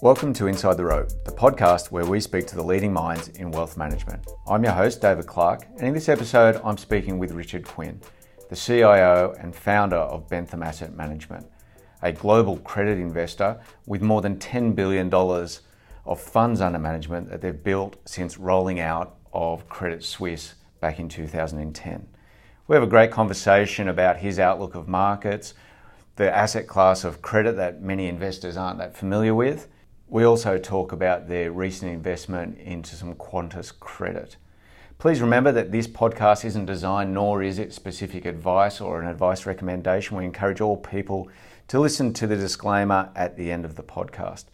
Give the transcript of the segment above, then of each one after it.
Welcome to Inside the Rope, the podcast where we speak to the leading minds in wealth management. I'm your host, David Clark, and in this episode, I'm speaking with Richard Quinn, the CIO and founder of Bentham Asset Management, a global credit investor with more than $10 billion of funds under management that they've built since rolling out of Credit Suisse back in 2010. We have a great conversation about his outlook of markets, the asset class of credit that many investors aren't that familiar with. We also talk about their recent investment into some Qantas credit. Please remember that this podcast isn't designed nor is it specific advice or an advice recommendation. We encourage all people to listen to the disclaimer at the end of the podcast.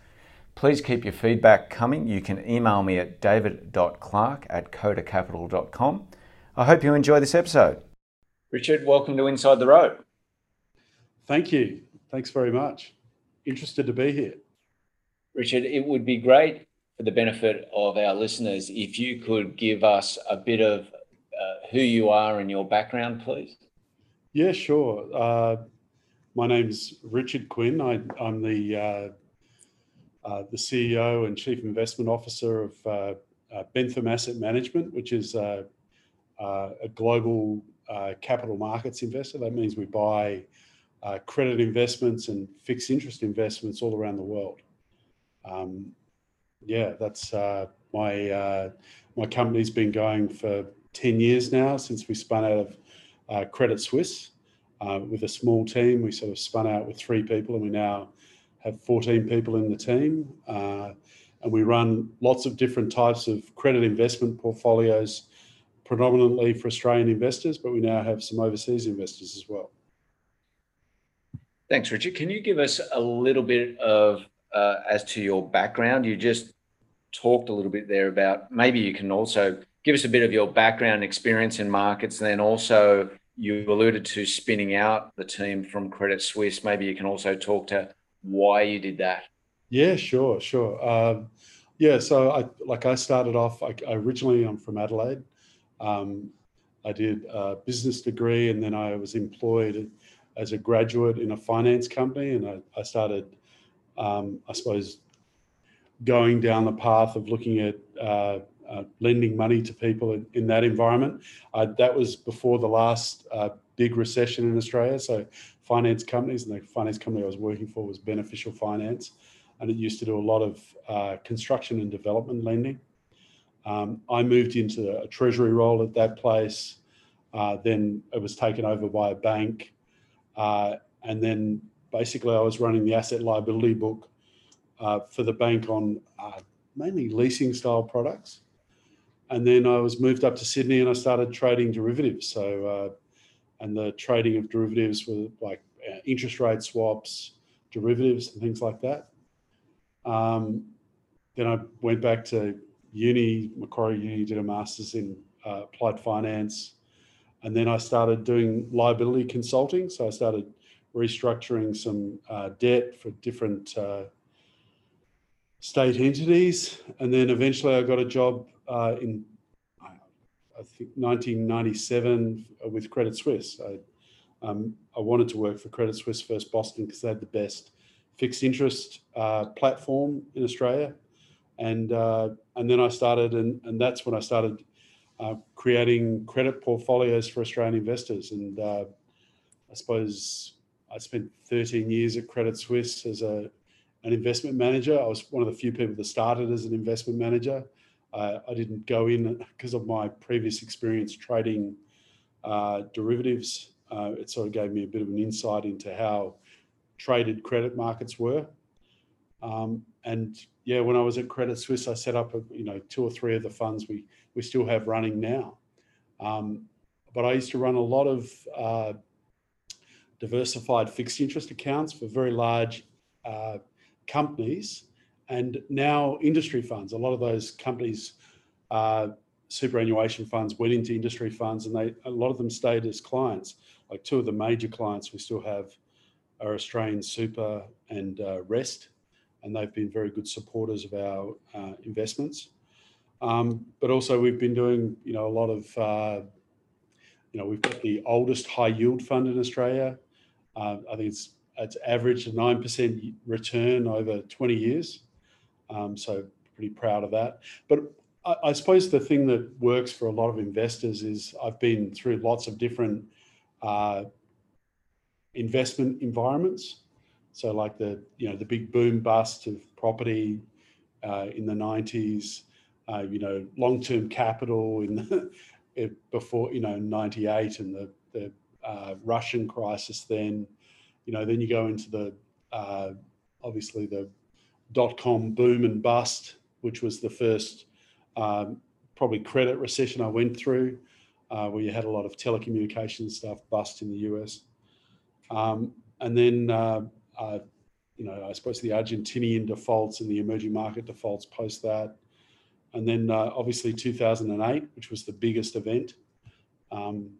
Please keep your feedback coming. You can email me at david.clark at codacapital.com. I hope you enjoy this episode. Richard, welcome to Inside the Rope. Thank you. Thanks very much. Interested to be here. Richard, it would be great for the benefit of our listeners if you could give us a bit of uh, who you are and your background, please. Yeah, sure. Uh, my name's Richard Quinn. I, am the uh, uh, the CEO and Chief Investment Officer of uh, uh, Bentham Asset Management, which is a global capital markets investor. That means we buy credit investments and fixed interest investments all around the world. Um, yeah, that's uh, my uh, my company's been going for ten years now since we spun out of uh, Credit Suisse uh, with a small team. We sort of spun out with three people, and we now have 14 people in the team. Uh, and we run lots of different types of credit investment portfolios, predominantly for Australian investors, but we now have some overseas investors as well. Thanks, Richard. Can you give us a little bit of uh, as to your background? You just talked a little bit there about maybe you can also give us a bit of your background experience in markets and then also you alluded to spinning out the team from Credit Suisse. Maybe you can also talk to why you did that. Yeah, sure, sure. Um, yeah, so I like I started off. I, originally I'm from Adelaide. Um, I did a business degree, and then I was employed as a graduate in a finance company, and I, I started, um, I suppose, going down the path of looking at uh, uh, lending money to people in, in that environment. Uh, that was before the last uh, big recession in Australia. So, finance companies, and the finance company I was working for was Beneficial Finance, and it used to do a lot of uh, construction and development lending. Um, I moved into a treasury role at that place. Uh, then it was taken over by a bank. And then basically, I was running the asset liability book uh, for the bank on uh, mainly leasing style products. And then I was moved up to Sydney and I started trading derivatives. So, uh, and the trading of derivatives were like uh, interest rate swaps, derivatives, and things like that. Um, then I went back to uni, Macquarie Uni, did a master's in uh, applied finance. And then I started doing liability consulting. So I started restructuring some uh, debt for different uh, state entities, and then eventually I got a job uh, in I think 1997 with Credit Suisse. I, um, I wanted to work for Credit Suisse First Boston because they had the best fixed interest uh, platform in Australia, and uh, and then I started, and and that's when I started uh, creating credit portfolios for Australian investors, and uh, I suppose I spent 13 years at Credit Suisse as a an investment manager. I was one of the few people that started as an investment manager. Uh, I didn't go in because of my previous experience trading uh, derivatives. Uh, it sort of gave me a bit of an insight into how traded credit markets were. Um, and yeah, when I was at Credit Suisse, I set up a, you know two or three of the funds we we still have running now. Um, but I used to run a lot of uh, diversified fixed interest accounts for very large uh, companies and now industry funds. A lot of those companies, uh, superannuation funds, went into industry funds, and they a lot of them stayed as clients. Like two of the major clients we still have are Australian Super and uh, Rest, and they've been very good supporters of our uh, investments. Um, but also we've been doing, you know, a lot of, uh, you know, we've got the oldest high yield fund in Australia. Uh, I think it's it's averaged a 9% return over 20 years. Um, so pretty proud of that. But I, I, suppose the thing that works for a lot of investors is I've been through lots of different uh, investment environments. So like the you know the big boom bust of property uh, in the 90s, uh, you know long-term capital in the, before you know 98 and the the uh, Russian crisis then you know, then you go into the uh, obviously the dot com boom and bust, which was the first um, probably credit recession I went through, uh, where you had a lot of telecommunications stuff bust in the US. Um, and then, you know, I suppose the Argentinian defaults and the emerging market defaults post that. And then uh, obviously 2008, which was the biggest event. Um,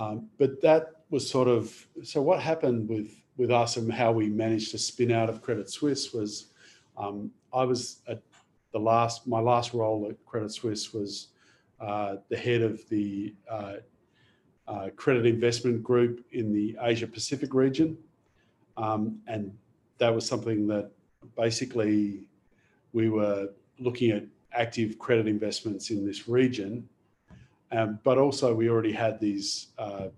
um, but that was sort of so. What happened with with us and how we managed to spin out of Credit Suisse was um, I was at the last my last role at Credit Suisse was uh, the head of the uh, uh, credit investment group in the Asia Pacific region, um, and that was something that basically we were looking at active credit investments in this region um, but also, we already had these uh,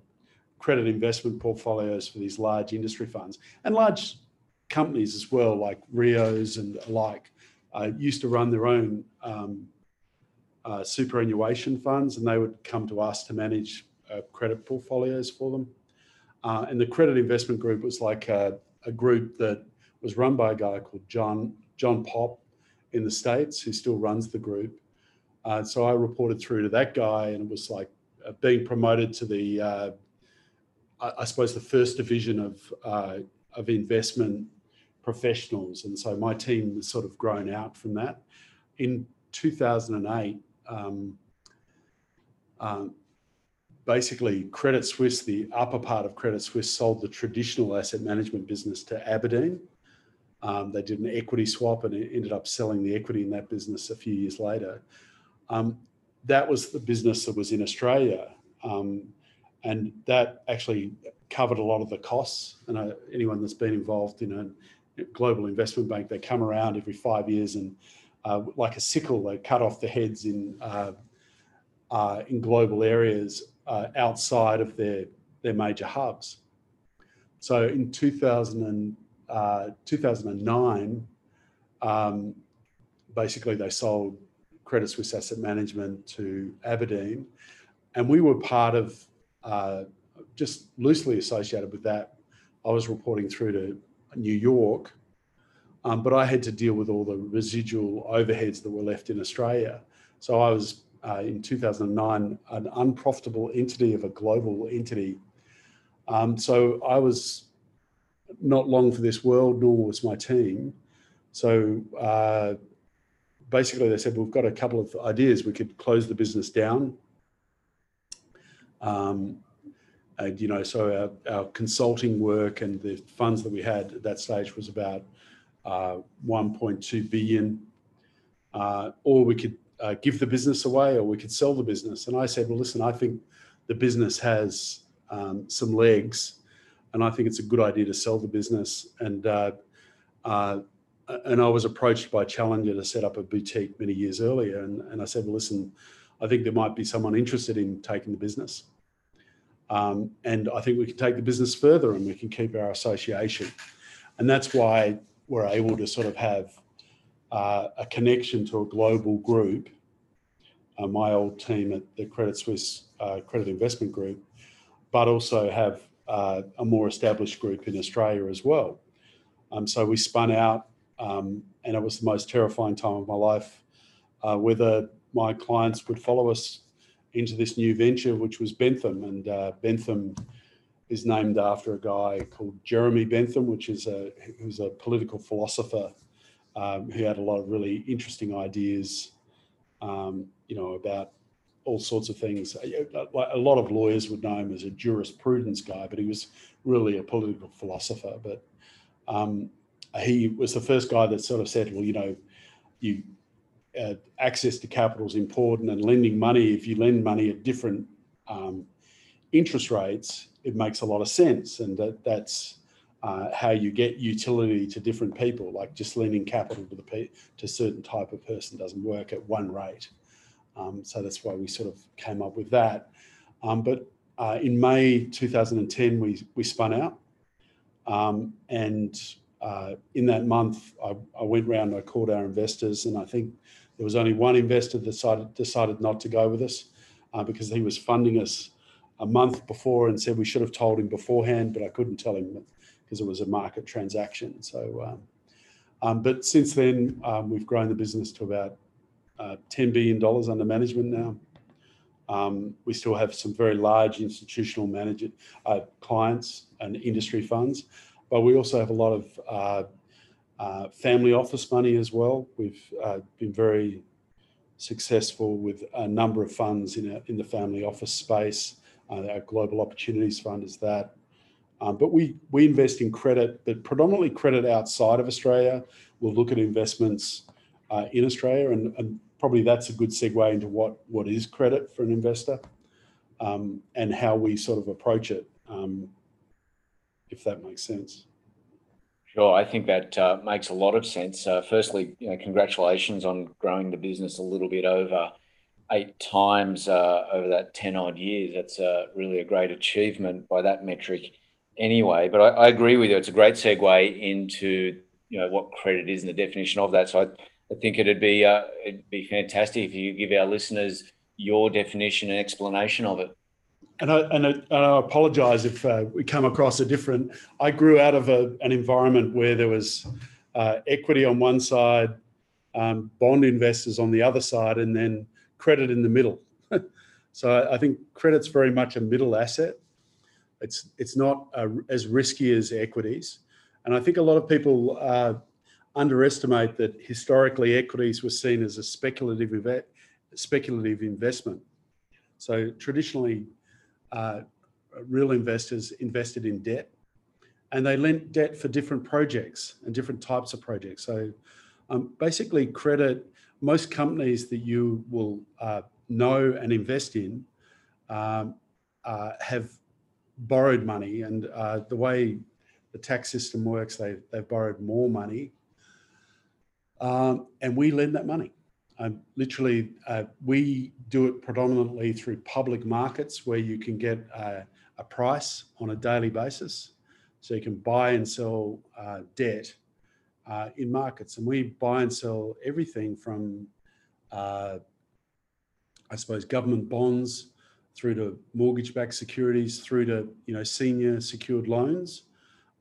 credit investment portfolios for these large industry funds and large companies as well, like Rios and alike, uh, used to run their own um, uh, superannuation funds, and they would come to us to manage uh, credit portfolios for them. Uh, and the credit investment group was like a, a group that was run by a guy called John John Popp in the states, who still runs the group. Uh, so I reported through to that guy, and it was like uh, being promoted to the, uh, I, suppose, the first division of uh, of investment professionals. And so my team has sort of grown out from that. In 2008, um, um, basically Credit Suisse, the upper part of Credit Suisse, sold the traditional asset management business to Aberdeen. Um, they did an equity swap and ended up selling the equity in that business a few years later. Um, that was the business that was in Australia. Um, and that actually covered a lot of the costs. And uh, anyone that's been involved in a global investment bank, they come around every five years and, uh, like a sickle, they cut off the heads in uh, uh in global areas uh, outside of their their major hubs. So in 2000 and, uh, 2009, um, basically they sold Credit Suisse Asset Management to Aberdeen. And we were part of, uh, just loosely associated with that. I was reporting through to New York, um, but I had to deal with all the residual overheads that were left in Australia. So I was uh, in 2009 an unprofitable entity of a global entity. Um, so I was not long for this world, nor was my team. So uh, basically they said, we've got a couple of ideas. We could close the business down. Um, and, you know, so our, our, consulting work and the funds that we had at that stage was about uh, 1.2 billion. Uh, or we could uh, give the business away or we could sell the business. And I said, well, listen, I think the business has um, some legs and I think it's a good idea to sell the business. And uh, uh, and I was approached by Challenger to set up a boutique many years earlier. And, and I said, well, listen, I think there might be someone interested in taking the business. Um, and I think we can take the business further and we can keep our association. And that's why we're able to sort of have uh, a connection to a global group. Uh, my old team at the Credit Suisse uh, Credit Investment Group, but also have uh, a more established group in Australia as well. Um, so we spun out um, and it was the most terrifying time of my life. Uh, whether my clients would follow us into this new venture, which was Bentham, and uh, Bentham is named after a guy called Jeremy Bentham, which is a who's a political philosopher um, who had a lot of really interesting ideas, um, you know, about all sorts of things. A lot of lawyers would know him as a jurisprudence guy, but he was really a political philosopher. But um, he was the first guy that sort of said, well, you know, you uh, access to capital is important and lending money, if you lend money at different um, interest rates, it makes a lot of sense. And that, that's uh, how you get utility to different people, like just lending capital to the pe- to certain type of person doesn't work at one rate. Um, so that's why we sort of came up with that. Um, but uh, in May 2010, we we spun out, um, and uh, in that month, I, I went around. I called our investors, and I think there was only one investor that decided decided not to go with us uh, because he was funding us a month before and said we should have told him beforehand, but I couldn't tell him because it was a market transaction. So, um, um, but since then, um, we've grown the business to about uh, $10 billion under management now. Um, we still have some very large institutional manager uh, clients and industry funds, but we also have a lot of uh, uh family office money as well. We've uh, been very successful with a number of funds in, a, in the family office space. Uh, our Global Opportunities Fund is that. Um, but we, we invest in credit, but predominantly credit outside of Australia. We'll look at investments uh, in Australia, and, and, probably that's a good segue into what, what is credit for an investor um, and how we sort of approach it, um, if that makes sense. Sure, I think that uh, makes a lot of sense. Uh, firstly, you know, congratulations on growing the business a little bit over eight times uh, over that 10 odd years. That's uh, really a great achievement by that metric anyway. But I, I, agree with you. It's a great segue into you know what credit is and the definition of that. So I, I think it'd be uh, it'd be fantastic if you give our listeners your definition and explanation of it. And I, and I, and I apologize if uh, we come across a different. I grew out of a, an environment where there was uh, equity on one side, um, bond investors on the other side, and then credit in the middle. so I think credit's very much a middle asset. It's it's not uh, as risky as equities, and I think a lot of people uh, underestimate that historically equities were seen as a speculative speculative investment. So traditionally, uh, real investors invested in debt, and they lent debt for different projects and different types of projects. So um, basically, credit most companies that you will uh, know and invest in um, uh, have borrowed money, and uh, the way the tax system works, they, they've borrowed more money, um, and we lend that money. Um, literally, uh, we do it predominantly through public markets where you can get a, a price on a daily basis. So you can buy and sell uh, debt uh, in markets. And we buy and sell everything from, uh, I suppose, government bonds through to mortgage-backed securities, through to you know senior secured loans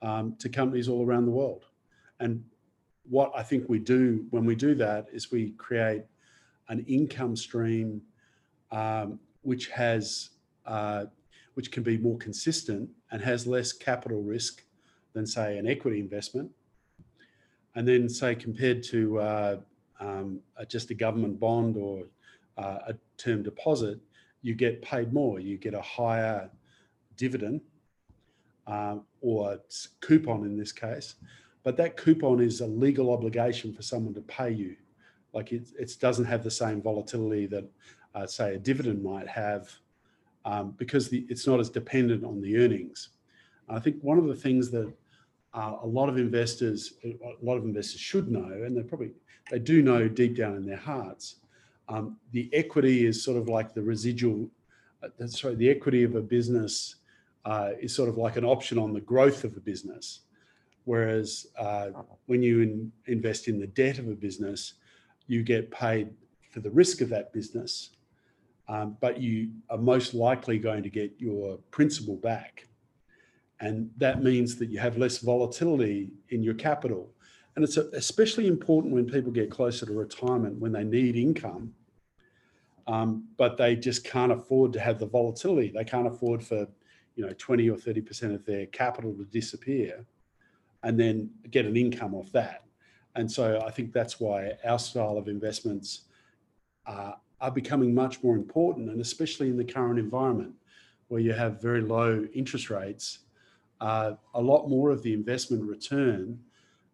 um, to companies all around the world. And what I think we do when we do that is we create an income stream um, which has uh, which can be more consistent and has less capital risk than say an equity investment and then say compared to uh, um, just a government bond or uh, a term deposit, you get paid more. You get a higher dividend uh, or coupon in this case, but that coupon is a legal obligation for someone to pay you. Like it, it doesn't have the same volatility that, uh, say, a dividend might have, um, because the, it's not as dependent on the earnings. I think one of the things that uh, a lot of investors, a lot of investors should know, and they probably they do know deep down in their hearts. Um, the equity is sort of like the residual. Uh, sorry, the equity of a business uh, is sort of like an option on the growth of a business, whereas uh, when you in, invest in the debt of a business, you get paid for the risk of that business, um, but you are most likely going to get your principal back. And that means that you have less volatility in your capital. And it's especially important when people get closer to retirement, when they need income, um, but they just can't afford to have the volatility. They can't afford for, you know, 20 or 30% of their capital to disappear and then get an income off that. And so I think that's why our style of investments uh, are becoming much more important, and especially in the current environment where you have very low interest rates uh, a lot more of the investment return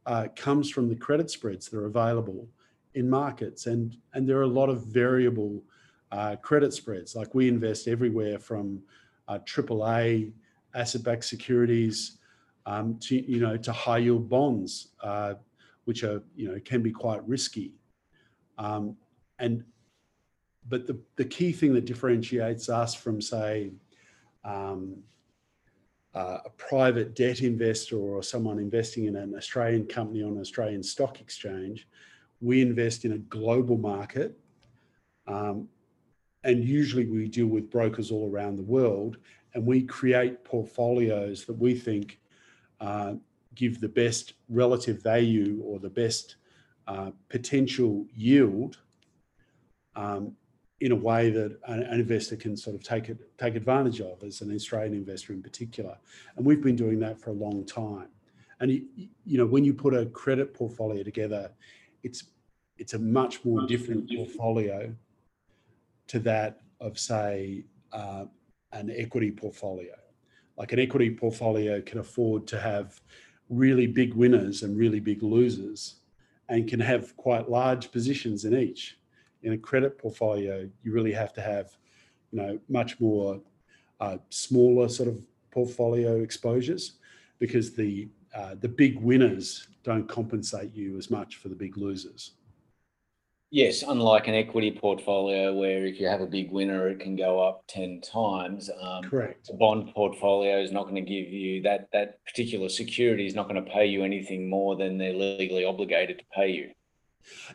uh, comes from the credit spreads that are available in markets. And, and there are a lot of variable uh, credit spreads. Like we invest everywhere from AAA uh, asset backed securities um, to you know to high yield bonds, uh, which are you know can be quite risky. Um, and but the, the key thing that differentiates us from say um, uh, a private debt investor or someone investing in an Australian company on an Australian stock exchange, we invest in a global market. Um, and usually we deal with brokers all around the world and we create portfolios that we think uh, give the best relative value or the best uh, potential yield um, in a way that an, an, investor can sort of take it, take advantage of as an Australian investor in particular. And we've been doing that for a long time. And you, you know, when you put a credit portfolio together, it's it's a much more different portfolio to that of say uh, an equity portfolio. Like an equity portfolio can afford to have really big winners and really big losers and can have quite large positions in each. In a credit portfolio, you really have to have, you know, much more uh, smaller sort of portfolio exposures because the uh, the big winners don't compensate you as much for the big losers. Yes, unlike an equity portfolio where if you have a big winner, it can go up 10 times. Um, Correct. A bond portfolio is not going to give you that, that particular security is not going to pay you anything more than they're legally obligated to pay you.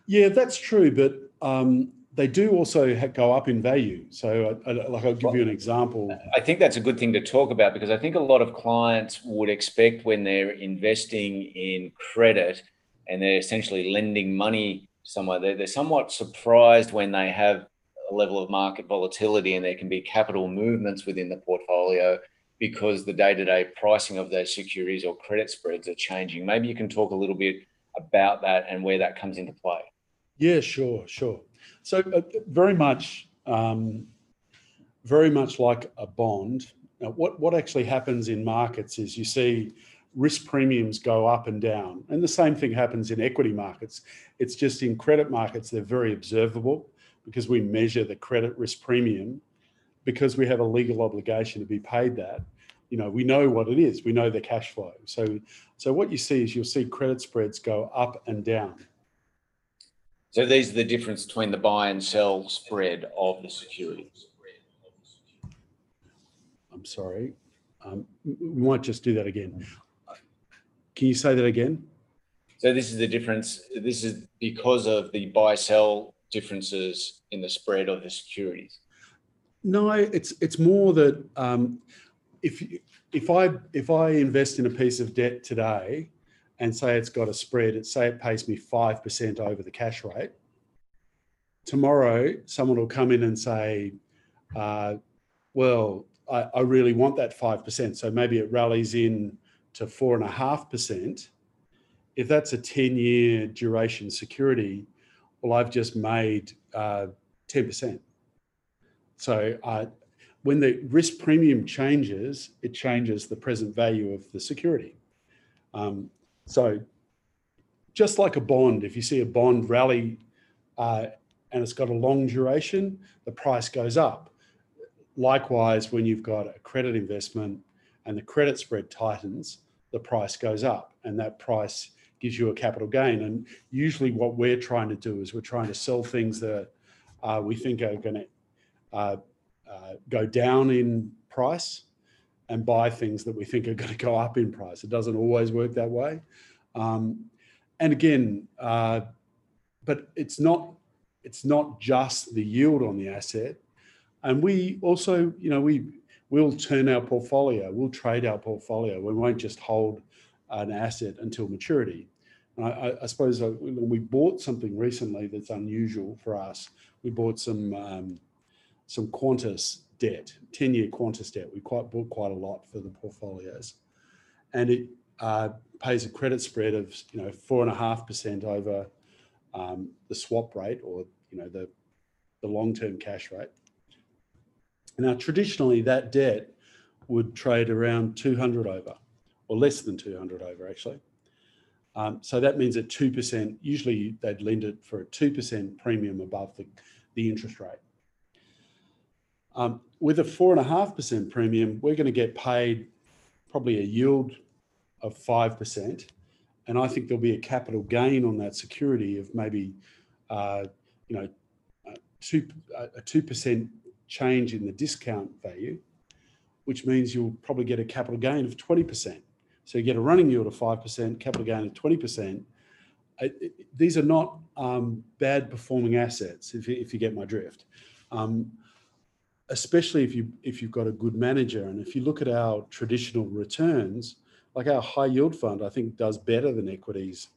Yeah, that's true. But um, they do also go up in value. So, I, I, like, I'll give well, you an example. I think that's a good thing to talk about because I think a lot of clients would expect when they're investing in credit and they're essentially lending money somewhere. They're, they're somewhat surprised when they have a level of market volatility and there can be capital movements within the portfolio because the day-to-day pricing of those securities or credit spreads are changing. Maybe you can talk a little bit about that and where that comes into play. Yeah, sure, sure. So uh, very much, um, very much like a bond. Now, what what actually happens in markets is you see risk premiums go up and down. And the same thing happens in equity markets. It's just in credit markets, they're very observable because we measure the credit risk premium because we have a legal obligation to be paid that. You know, we know what it is, we know the cash flow. So, so what you see is you'll see credit spreads go up and down. So these are the difference between the buy and sell spread of the securities. I'm sorry. Um, we might just do that again. Can you say that again? So this is the difference. This is because of the buy sell differences in the spread of the securities. No, it's it's more that um, if if I if I invest in a piece of debt today and say it's got a spread, it say it pays me five percent over the cash rate. Tomorrow, someone will come in and say, uh, "Well, I, I really want that five percent, so maybe it rallies in to four and a half percent, if that's a 10 year duration security, well, I've just made uh, 10%. So uh, when the risk premium changes, it changes the present value of the security. Um, so just like a bond, if you see a bond rally uh, and it's got a long duration, the price goes up. Likewise, when you've got a credit investment and the credit spread tightens, the price goes up and that price gives you a capital gain. And usually, what we're trying to do is we're trying to sell things that uh, we think are going to uh, uh, go down in price and buy things that we think are going to go up in price. It doesn't always work that way. Um, and again, uh, but it's not it's not just the yield on the asset. And we also, you know, we we'll turn our portfolio, we'll trade our portfolio. We won't just hold an asset until maturity. I, I, suppose uh, we bought something recently that's unusual for us. We bought some um, some Qantas debt, ten year Qantas debt. We quite bought quite a lot for the portfolios, and it uh, pays a credit spread of you know four and a half percent over um, the swap rate or you know the the long term cash rate. Now, traditionally, that debt would trade around 200 over, or less than 200 over, actually. Um, so that means at 2%, usually they'd lend it for a 2% premium above the, the interest rate. Um, with a 4.5% premium, we're going to get paid probably a yield of 5%. And I think there'll be a capital gain on that security of maybe, uh, you know, two, a 2% change in the discount value, which means you'll probably get a capital gain of 20%. So you get a running yield of 5%, capital gain of 20%. these are not um, bad performing assets, if you, if you get my drift. Um, especially if you if you've got a good manager. And if you look at our traditional returns, like our high yield fund, I think does better than equities,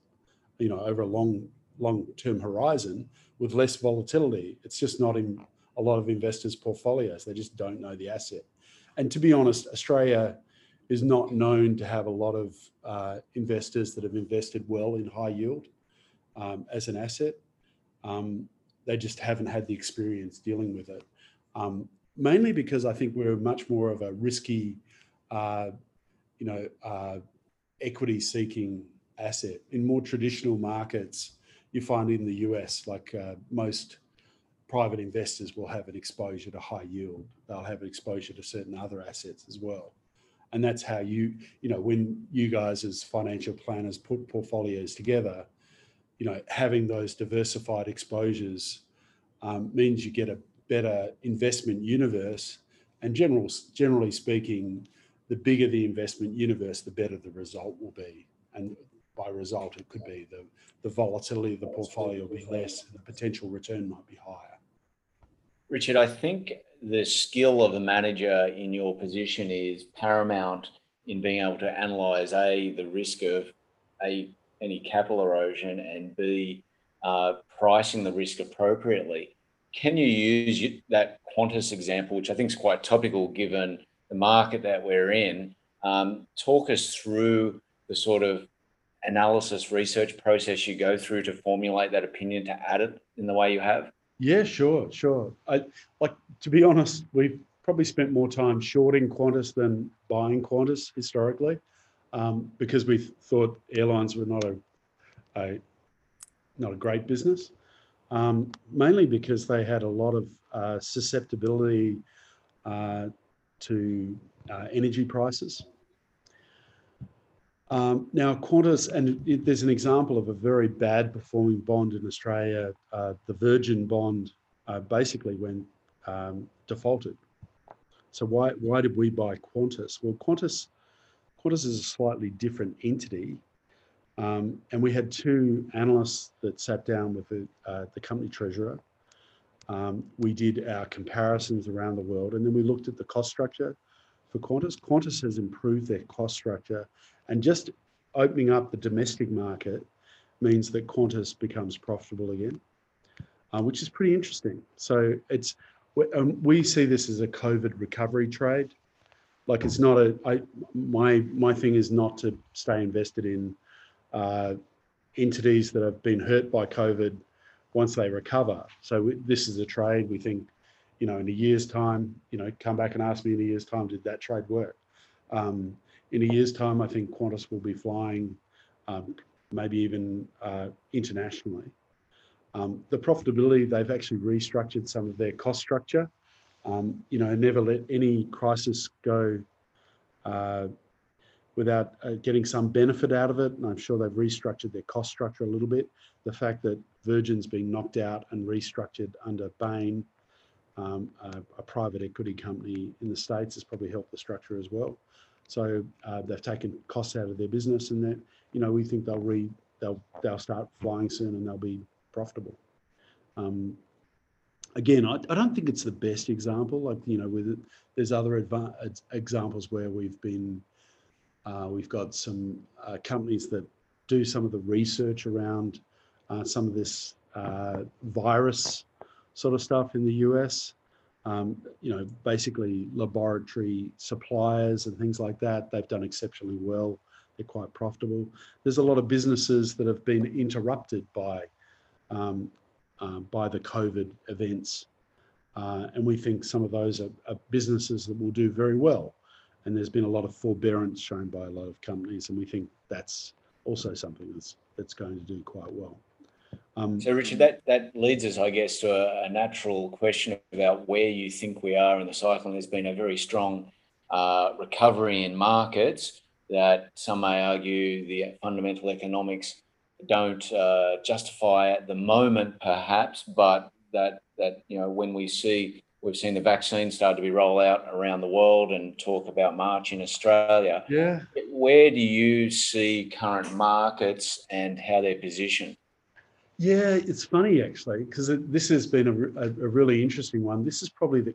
you know, over a long long term horizon with less volatility. It's just not in a lot of investors' portfolios. They just don't know the asset. And to be honest, Australia is not known to have a lot of uh, investors that have invested well in high yield um, as an asset. Um, they just haven't had the experience dealing with it. Um, mainly because I think we're much more of a risky, uh, you know, uh, equity seeking asset. In more traditional markets, you find in the US, like uh, most private investors will have an exposure to high yield. They'll have an exposure to certain other assets as well. And that's how you, you know, when you guys as financial planners put portfolios together, you know, having those diversified exposures um, means you get a better investment universe. And general, generally speaking, the bigger the investment universe, the better the result will be. And by result, it could be the, the volatility of the portfolio will be less, and the potential return might be higher. Richard, I think the skill of a manager in your position is paramount in being able to analyze a the risk of a any capital erosion and b uh, pricing the risk appropriately can you use that Qantas example, which I think is quite topical given the market that we're in? Um, talk us through the sort of analysis research process you go through to formulate that opinion to add it in the way you have? Yeah, sure, sure. I like to be honest, we've probably spent more time shorting Qantas than buying Qantas historically, um, because we thought airlines were not a, a not a great business um, mainly because they had a lot of uh, susceptibility uh, to uh, energy prices. Um, now, Qantas, and it, there's an example of a very bad performing bond in Australia. Uh, the Virgin bond uh, basically went um, defaulted. So why why did we buy Qantas? Well, Qantas Qantas is a slightly different entity um, and we had two analysts that sat down with the, uh, the company treasurer. Um, we did our comparisons around the world, and then we looked at the cost structure for Qantas. Qantas has improved their cost structure, and just opening up the domestic market means that Qantas becomes profitable again, uh, which is pretty interesting. So it's um, we see this as a COVID recovery trade. Like it's not a I, my my thing is not to stay invested in uh, entities that have been hurt by COVID once they recover. So we, this is a trade we think, you know, in a year's time, you know, come back and ask me in a year's time, did that trade work? Um, in a year's time, I think Qantas will be flying, um, maybe even uh, internationally. Um, the profitability, they've actually restructured some of their cost structure. Um, you know, never let any crisis go uh, without uh, getting some benefit out of it. And I'm sure they've restructured their cost structure a little bit. The fact that Virgin's being knocked out and restructured under Bain, um, a, a, private equity company in the States, has probably helped the structure as well. So uh, they've taken costs out of their business and that, you know, we think they'll re, they'll, they'll start flying soon and they'll be profitable. Um, again, I, I, don't think it's the best example. Like, you know, with there's other examples where we've been uh, we've got some uh, companies that do some of the research around uh, some of this uh, virus sort of stuff in the US. Um, you know, basically laboratory suppliers and things like that. They've done exceptionally well. They're quite profitable. There's a lot of businesses that have been interrupted by um, uh, by the COVID events, uh, and we think some of those are, are businesses that will do very well and there's been a lot of forbearance shown by a lot of companies, and we think that's also something that's that's going to do quite well. Um, so, Richard, that that leads us, I guess, to a, a, natural question about where you think we are in the cycle. And there's been a very strong uh, recovery in markets. that some may argue the fundamental economics don't uh, justify at the moment, perhaps, but that that you know when we see we've seen the vaccine start to be rolled out around the world and talk about March in Australia. Yeah. Where do you see current markets and how they're positioned? Yeah, it's funny actually because this has been a, a, a, really interesting one. This is probably the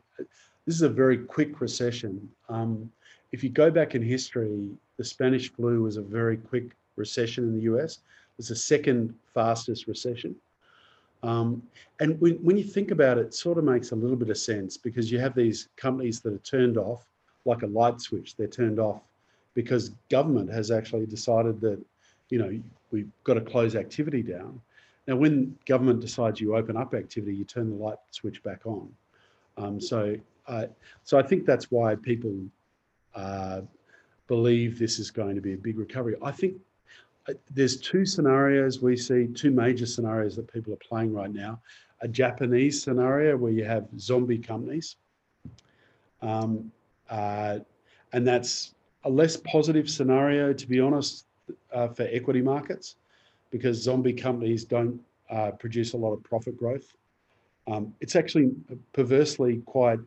this is a very quick recession. Um, if you go back in history, the Spanish flu was a very quick recession in the US. It was the second fastest recession. Um, and when, when you think about it, it sort of makes a little bit of sense because you have these companies that are turned off like a light switch. They're turned off because government has actually decided that, you know, we've got to close activity down. Now, when government decides you open up activity, you turn the light switch back on. Um, so, uh, so I think that's why people uh, believe this is going to be a big recovery. I think there's two scenarios we see, two major scenarios that people are playing right now. A Japanese scenario where you have zombie companies, um, uh, and that's a less positive scenario, to be honest, uh, for equity markets, because zombie companies don't uh, produce a lot of profit growth. Um, it's actually perversely quite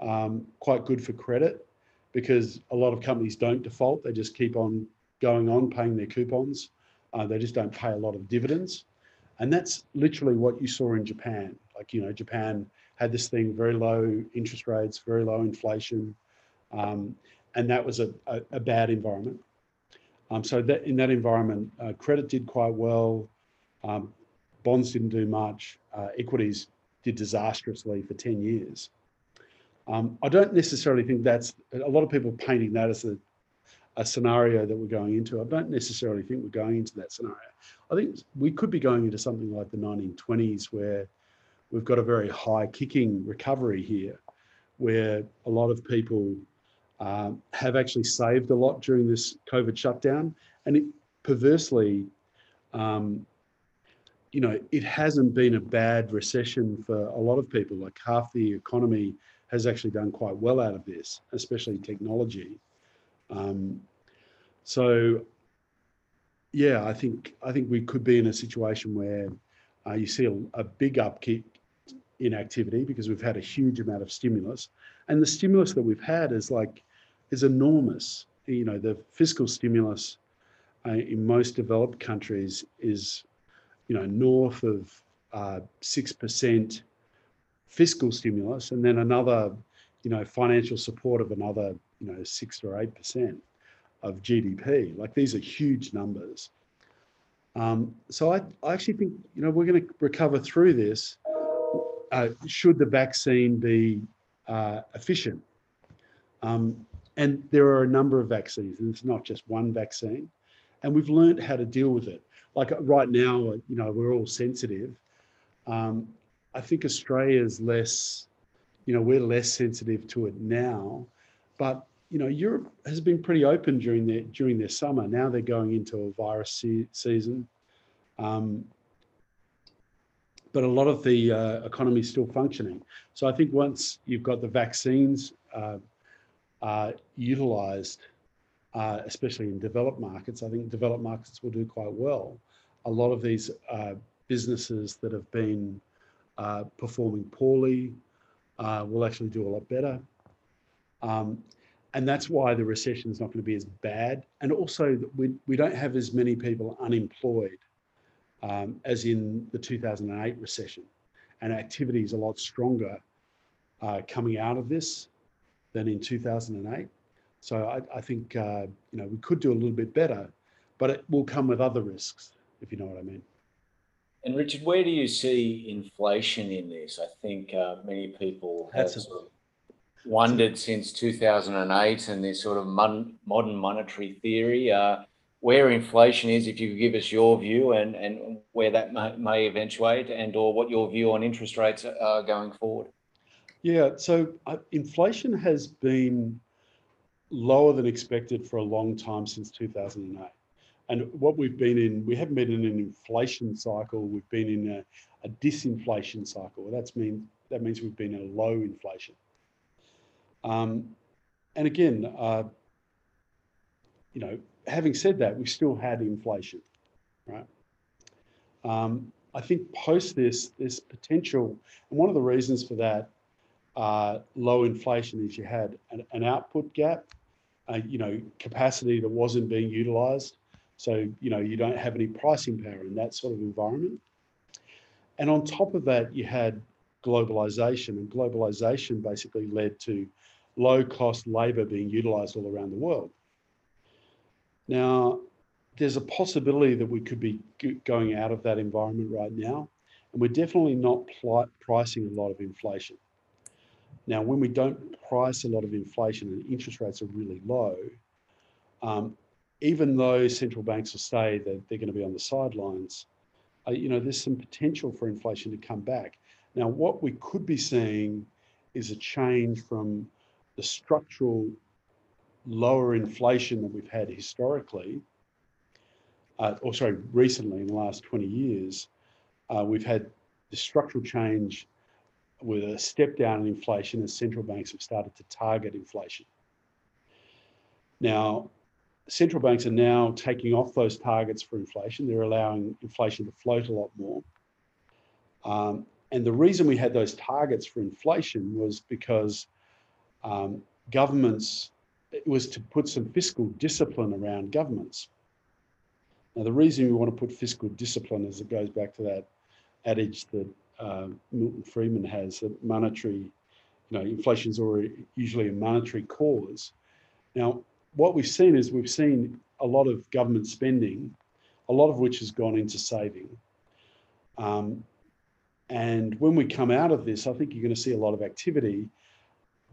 um, quite good for credit because a lot of companies don't default; they just keep on going on paying their coupons. Uh, they just don't pay a lot of dividends. And that's literally what you saw in Japan. Like, you know, Japan had this thing, very low interest rates, very low inflation. Um, and that was a, a, a bad environment. Um, so that in that environment, uh, credit did quite well. Um, bonds didn't do much. Uh, equities did disastrously for 10 years. Um, I don't necessarily think that's a lot of people painting that as a a scenario that we're going into. I don't necessarily think we're going into that scenario. I think we could be going into something like the 1920s where we've got a very high kicking recovery here, where a lot of people um, have actually saved a lot during this COVID shutdown. And it perversely, um, you know, it hasn't been a bad recession for a lot of people. Like half the economy has actually done quite well out of this, especially technology. Um, so, yeah, I think I think we could be in a situation where uh, you see a, a big upkick in activity because we've had a huge amount of stimulus, and the stimulus that we've had is like is enormous. You know, the fiscal stimulus uh, in most developed countries is, you know, north of uh, six uh, percent fiscal stimulus, and then another, you know, financial support of another you know, six or eight percent of GDP. Like these are huge numbers. Um, so I, I actually think you know we're going to recover through this. Uh, should the vaccine be uh, efficient? Um, and there are a number of vaccines, and it's not just one vaccine. And we've learned how to deal with it. Like uh, right now, you know, we're all sensitive. Um, I think Australia's less, you know, we're less sensitive to it now but you know, Europe has been pretty open during their during their summer. Now they're going into a virus se- season, um, but a lot of the uh, economy is still functioning. So I think once you've got the vaccines uh, uh, utilised, uh, especially in developed markets, I think developed markets will do quite well. A lot of these uh, businesses that have been uh, performing poorly will actually do a lot better. Um, and that's why the recession is not going to be as bad. And also, we, we don't have as many people unemployed um, as in the 2008 recession. And activity is a lot stronger uh, coming out of this than in 2008. So I, I think uh, you know we could do a little bit better, but it will come with other risks, if you know what I mean. And Richard, where do you see inflation in this? I think uh, many people have That's a, sort of wondered since 2008 and this sort of modern monetary theory, uh, where inflation is, if you could give us your view and, and where that may, may eventuate and or what your view on interest rates are going forward. Yeah, so uh, inflation has been lower than expected for a long time since 2008. And what we've been in, we haven't been in an inflation cycle, we've been in a, a disinflation cycle. That's mean, that means we've been in a low inflation. Um, and again, uh, you know, having said that, we still had inflation, right? Um, I think post this, there's potential, and one of the reasons for that uh, low inflation is you had an, an output gap, uh, you know, capacity that wasn't being utilised. So, you know, you don't have any pricing power in that sort of environment. And on top of that, you had globalization, and globalization basically led to low cost labor being utilized all around the world. Now, there's a possibility that we could be going out of that environment right now, and we're definitely not pricing a lot of inflation. Now, when we don't price a lot of inflation and interest rates are really low, um, even though central banks will say that they're going to be on the sidelines, uh, you know, there's some potential for inflation to come back. Now, what we could be seeing is a change from the structural lower inflation that we've had historically, uh, or sorry, recently in the last 20 years, uh, we've had the structural change with a step down in inflation as central banks have started to target inflation. Now, central banks are now taking off those targets for inflation. They're allowing inflation to float a lot more. Um, and the reason we had those targets for inflation was because um, governments, it was to put some fiscal discipline around governments. Now, the reason we want to put fiscal discipline is it goes back to that adage that uh, Milton Friedman has that monetary, you know, inflation is usually a monetary cause. Now, what we've seen is we've seen a lot of government spending, a lot of which has gone into saving. Um, and when we come out of this, I think you're going to see a lot of activity,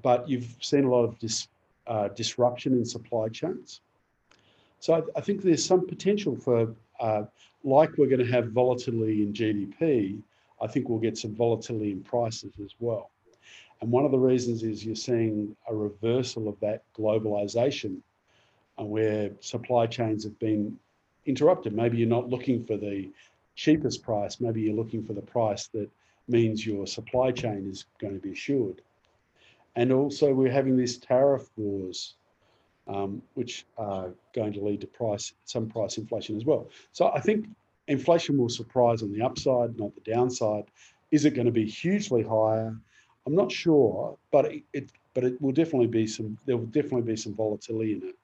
but you've seen a lot of dis, uh, disruption in supply chains. So I, I, think there's some potential for, uh, like we're going to have volatility in GDP, I think we'll get some volatility in prices as well. And one of the reasons is you're seeing a reversal of that globalization uh, where supply chains have been interrupted. Maybe you're not looking for the cheapest price, maybe you're looking for the price that means your supply chain is going to be assured. And also, we're having these tariff wars, um, which are going to lead to price some price inflation as well. So I think inflation will surprise on the upside, not the downside. Is it going to be hugely higher? I'm not sure, but it, it but it will definitely be some. There will definitely be some volatility in it.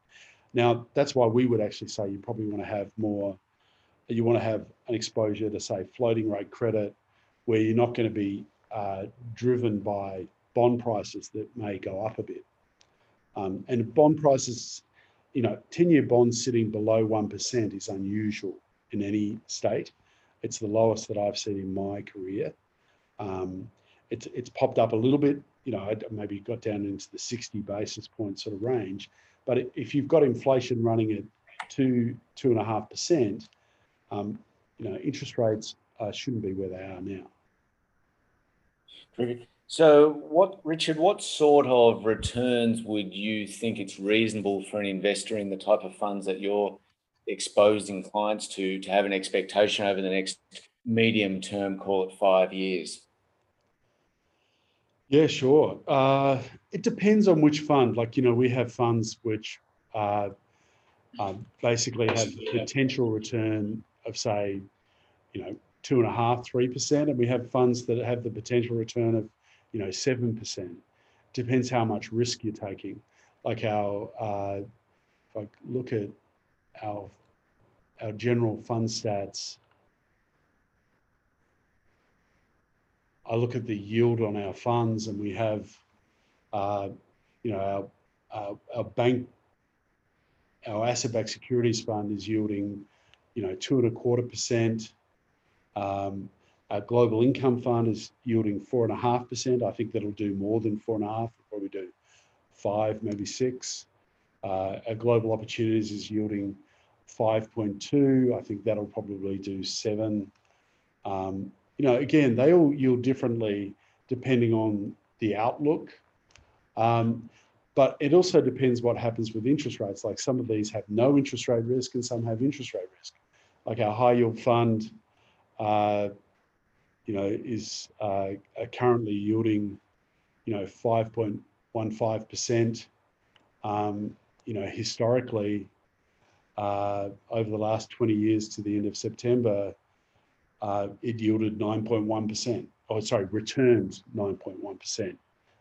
Now, that's why we would actually say you probably want to have more, you want to have an exposure to, say, floating rate credit, where you're not going to be uh, driven by bond prices that may go up a bit. Um, and bond prices, you know, 10 year bonds sitting below 1% is unusual in any state. It's the lowest that I've seen in my career. Um, it's, it's popped up a little bit, you know, maybe got down into the 60 basis point sort of range, but if you've got inflation running at two, two and a half percent, um, you know, interest rates uh, shouldn't be where they are now. So, what, Richard, what sort of returns would you think it's reasonable for an investor in the type of funds that you're exposing clients to to have an expectation over the next medium term, call it five years? Yeah, sure. Uh, it depends on which fund. Like, you know, we have funds which uh, uh, basically have potential return of, say, you know, two and a half, three percent, and we have funds that have the potential return of, you know, seven percent. Depends how much risk you're taking. Like our, uh, if I look at our our general fund stats, I look at the yield on our funds, and we have, uh, you know, our, our, our bank, our asset-backed securities fund is yielding, you know, two and a quarter percent. Um, our global income fund is yielding four and a half percent. I think that'll do more than four and a half. Probably do five, maybe six. Uh, global opportunities is yielding 5.2. I think that'll probably do seven. Um, you know, again, they all yield differently depending on the outlook. Um, but it also depends what happens with interest rates. Like some of these have no interest rate risk and some have interest rate risk. Like our high yield fund, uh, you know, is uh, currently yielding, you know, 5.15%. Um, you know, historically, uh, over the last 20 years to the end of September, uh, it yielded 9.1%. Oh, sorry, returned 9.1%.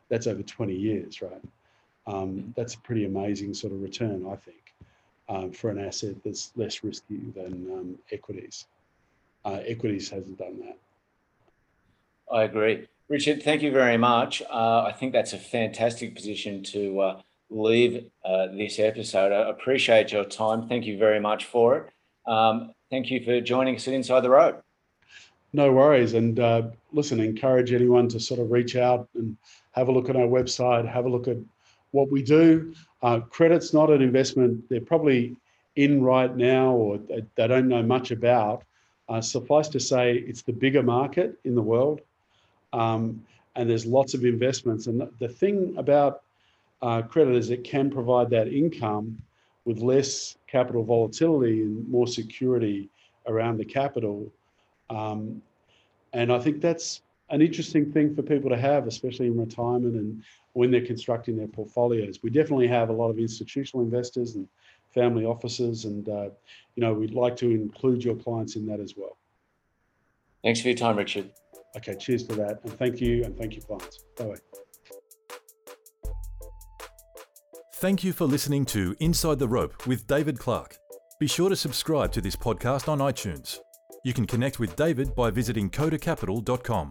That's over 20 years, right? Um, that's a pretty amazing sort of return, I think, um, for an asset that's less risky than um, equities. Uh, equities hasn't done that. I agree. Richard, thank you very much. Uh, I think that's a fantastic position to uh, leave uh, this episode. I appreciate your time. Thank you very much for it. Um, thank you for joining us at Inside the Rope. No worries. And uh, listen, encourage anyone to sort of reach out and have a look at our website, have a look at what we do. Uh, credit's not an investment they're probably in right now or they, don't know much about. Uh, suffice to say, it's the bigger market in the world. Um, and there's lots of investments. And the thing about uh, credit is it can provide that income with less capital volatility and more security around the capital. Um, and I think that's an interesting thing for people to have, especially in retirement and when they're constructing their portfolios. We definitely have a lot of institutional investors and family offices, and uh, you know we'd like to include your clients in that as well. Thanks for your time, Richard. Okay, cheers to that, and thank you, and thank you, clients. Bye Bye. Thank you for listening to Inside the Rope with David Clark. Be sure to subscribe to this podcast on iTunes. You can connect with David by visiting kodacapital.com.